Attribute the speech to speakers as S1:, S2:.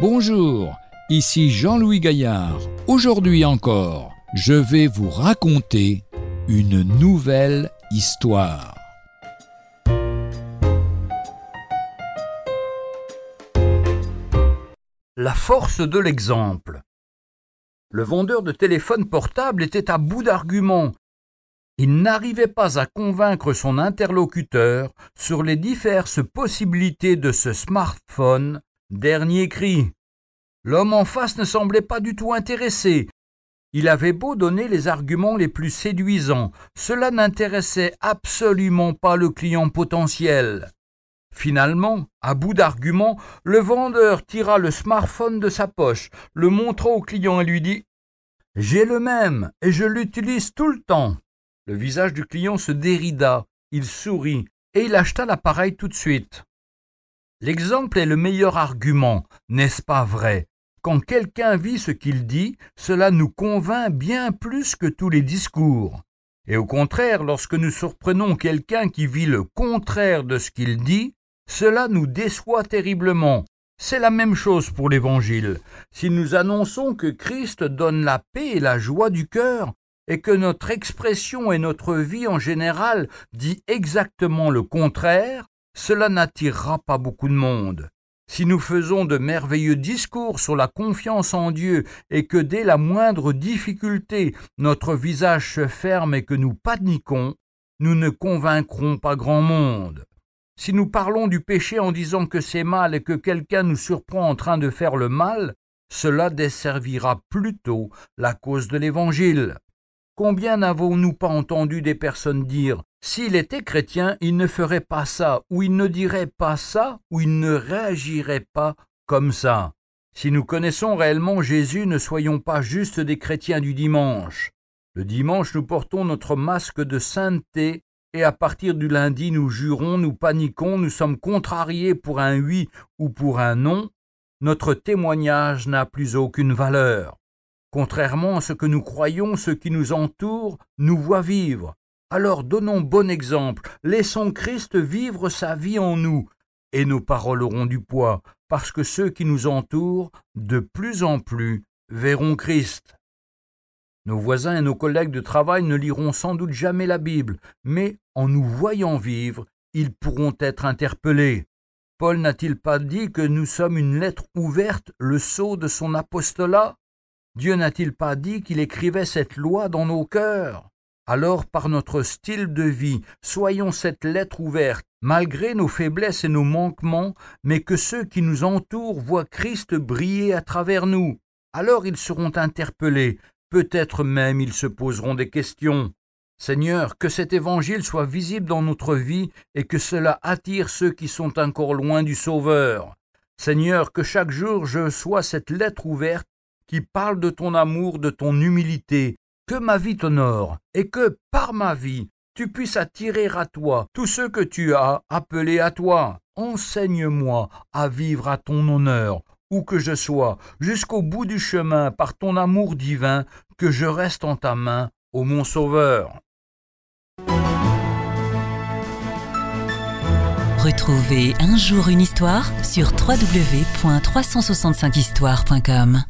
S1: Bonjour, ici Jean-Louis Gaillard. Aujourd'hui encore, je vais vous raconter une nouvelle histoire.
S2: La force de l'exemple. Le vendeur de téléphone portable était à bout d'arguments. Il n'arrivait pas à convaincre son interlocuteur sur les diverses possibilités de ce smartphone Dernier cri. L'homme en face ne semblait pas du tout intéressé. Il avait beau donner les arguments les plus séduisants, cela n'intéressait absolument pas le client potentiel. Finalement, à bout d'arguments, le vendeur tira le smartphone de sa poche, le montra au client et lui dit J'ai le même et je l'utilise tout le temps. Le visage du client se dérida, il sourit et il acheta l'appareil tout de suite. L'exemple est le meilleur argument, n'est-ce pas vrai? Quand quelqu'un vit ce qu'il dit, cela nous convainc bien plus que tous les discours. Et au contraire, lorsque nous surprenons quelqu'un qui vit le contraire de ce qu'il dit, cela nous déçoit terriblement. C'est la même chose pour l'Évangile. Si nous annonçons que Christ donne la paix et la joie du cœur, et que notre expression et notre vie en général dit exactement le contraire, cela n'attirera pas beaucoup de monde. Si nous faisons de merveilleux discours sur la confiance en Dieu et que dès la moindre difficulté notre visage se ferme et que nous paniquons, nous ne convaincrons pas grand monde. Si nous parlons du péché en disant que c'est mal et que quelqu'un nous surprend en train de faire le mal, cela desservira plutôt la cause de l'Évangile. Combien n'avons-nous pas entendu des personnes dire s'il était chrétien, il ne ferait pas ça, ou il ne dirait pas ça, ou il ne réagirait pas comme ça. Si nous connaissons réellement Jésus, ne soyons pas juste des chrétiens du dimanche. Le dimanche, nous portons notre masque de sainteté, et à partir du lundi, nous jurons, nous paniquons, nous sommes contrariés pour un oui ou pour un non. Notre témoignage n'a plus aucune valeur. Contrairement à ce que nous croyons, ceux qui nous entourent nous voient vivre. Alors donnons bon exemple, laissons Christ vivre sa vie en nous, et nos paroles auront du poids, parce que ceux qui nous entourent, de plus en plus, verront Christ. Nos voisins et nos collègues de travail ne liront sans doute jamais la Bible, mais en nous voyant vivre, ils pourront être interpellés. Paul n'a-t-il pas dit que nous sommes une lettre ouverte, le sceau de son apostolat? Dieu n'a-t-il pas dit qu'il écrivait cette loi dans nos cœurs? Alors par notre style de vie, soyons cette lettre ouverte, malgré nos faiblesses et nos manquements, mais que ceux qui nous entourent voient Christ briller à travers nous. Alors ils seront interpellés, peut-être même ils se poseront des questions. Seigneur, que cet évangile soit visible dans notre vie et que cela attire ceux qui sont encore loin du Sauveur. Seigneur, que chaque jour je sois cette lettre ouverte qui parle de ton amour, de ton humilité, que ma vie t'honore, et que, par ma vie, tu puisses attirer à toi tous ceux que tu as appelés à toi. Enseigne-moi à vivre à ton honneur, où que je sois, jusqu'au bout du chemin, par ton amour divin, que je reste en ta main, ô mon Sauveur.
S3: Retrouvez un jour une histoire sur www.365histoire.com.